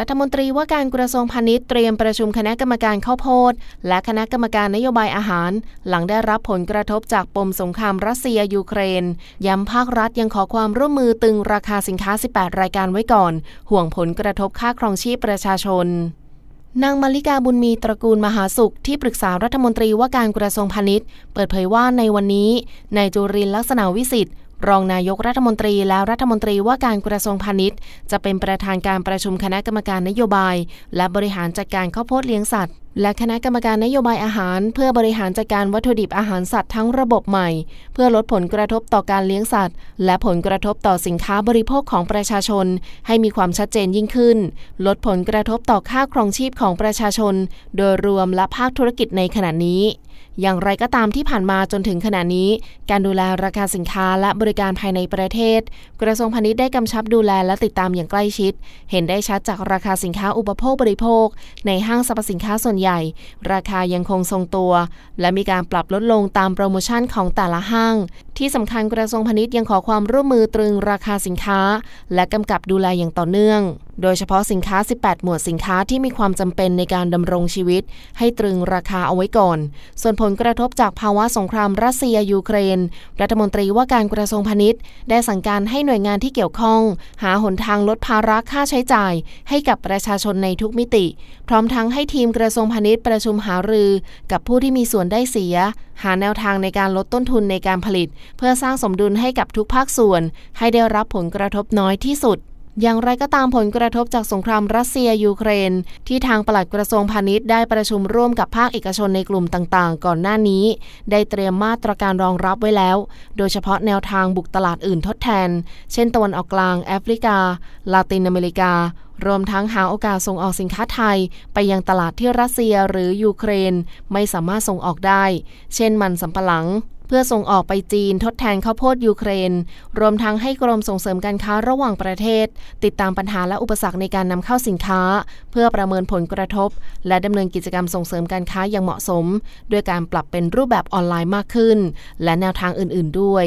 รัฐมนตรีว่าการกระทรวงพาณิชย์เตรียมประชุมคณะกรรมการข้าวโพด และคณะกรรมการนโยบายอาหาร หลังได้รับผลกระทบจากปมสงครามรัสเซียยูเครน ย้ำภาครัฐยังขอความร่วมมือตึงราคาสินค้า 18 รายการไว้ก่อน ห่วงผลกระทบค่าครองชีพประชาชนนางมาริกาบุญมีตระกูลมหาสุขที่ปรึกษารัฐมนตรีว่าการกระทรวงพาณิชย์ เปิดเผยว่าในวันนี้นายจุรินลักษณะวิสิทธิ์ รองนายกรัฐมนตรีและรัฐมนตรีว่าการกระทรวงพาณิชย์ จะเป็นประธานการประชุมคณะกรรมการนโยบาย และบริหารจัดการข้าวโพดเลี้ยงสัตว์และคณะกรรมการนโยบายอาหาร เพื่อบริหารจัดการวัตถุดิบอาหารสัตว์ทั้งระบบใหม่ เพื่อลดผลกระทบต่อการเลี้ยงสัตว์ และผลกระทบต่อสินค้าบริโภคของประชาชน ให้มีความชัดเจนยิ่งขึ้น ลดผลกระทบต่อค่าครองชีพของประชาชน โดยรวมและภาคธุรกิจในขณะนี้ อย่างไรก็ตามที่ผ่านมาจนถึงขณะนี้ การดูแลราคาสินค้าและบริการภายในประเทศ กระทรวงพาณิชย์ได้กำชับดูแลและติดตามอย่างใกล้ชิด เห็นได้ชัดจากราคาสินค้าอุปโภคบริโภค ในห้างสรรพสินค้าส่วนใหญ่ ราคายังคงทรงตัว และมีการปรับลดลงตามโปรโมชั่นของแต่ละห้างที่สำคัญกระทรวงพาณิชย์ยังขอความร่วมมือตรึงราคาสินค้า และกำกับดูแลอย่างต่อเนื่อง โดยเฉพาะสินค้า 18 หมวดสินค้าที่มีความจำเป็นในการดำรงชีวิต ให้ตรึงราคาเอาไว้ก่อน ส่วนผลกระทบจากภาวะสงครามรัสเซียยูเครน รัฐมนตรีว่าการกระทรวงพาณิชย์ ได้สั่งการให้หน่วยงานที่เกี่ยวข้อง หาหนทางลดภาระค่าใช้จ่าย ให้กับประชาชนในทุกมิติ พร้อมทั้งให้ทีมกระทรวงพาณิชย์ประชุมหารือ กับผู้ที่มีส่วนได้เสีย หาแนวทางในการลดต้นทุนในการผลิต เพื่อสร้างสมดุลให้กับทุกภาคส่วน ให้ได้รับผลกระทบน้อยที่สุดอย่างไรก็ตามผลกระทบจากสงครามรัสเซียยูเครน ที่ทางปลัดกระทรวงพาณิชย์ได้ประชุมร่วมกับภาคเอกชนในกลุ่มต่างๆ ก่อนหน้านี้ ได้เตรียมมาตรการรองรับไว้แล้ว โดยเฉพาะแนวทางบุกตลาดอื่นทดแทน เช่นตะวันออกกลางแอฟริกา ลาตินอเมริกา รวมทั้งหาโอกาสส่งออกสินค้าไทย ไปยังตลาดที่รัสเซียหรือยูเครนไม่สามารถส่งออกได้ เช่นมันสำปะหลัง เพื่อส่งออกไปจีนทดแทนข้าวโพดยูเครน รวมทั้งให้กรมส่งเสริมการค้าระหว่างประเทศ ติดตามปัญหาและอุปสรรคในการนำเข้าสินค้า เพื่อประเมินผลกระทบ และดำเนินกิจกรรมส่งเสริมการค้าอย่างเหมาะสม ด้วยการปรับเป็นรูปแบบออนไลน์มากขึ้น และแนวทางอื่น ๆ ด้วย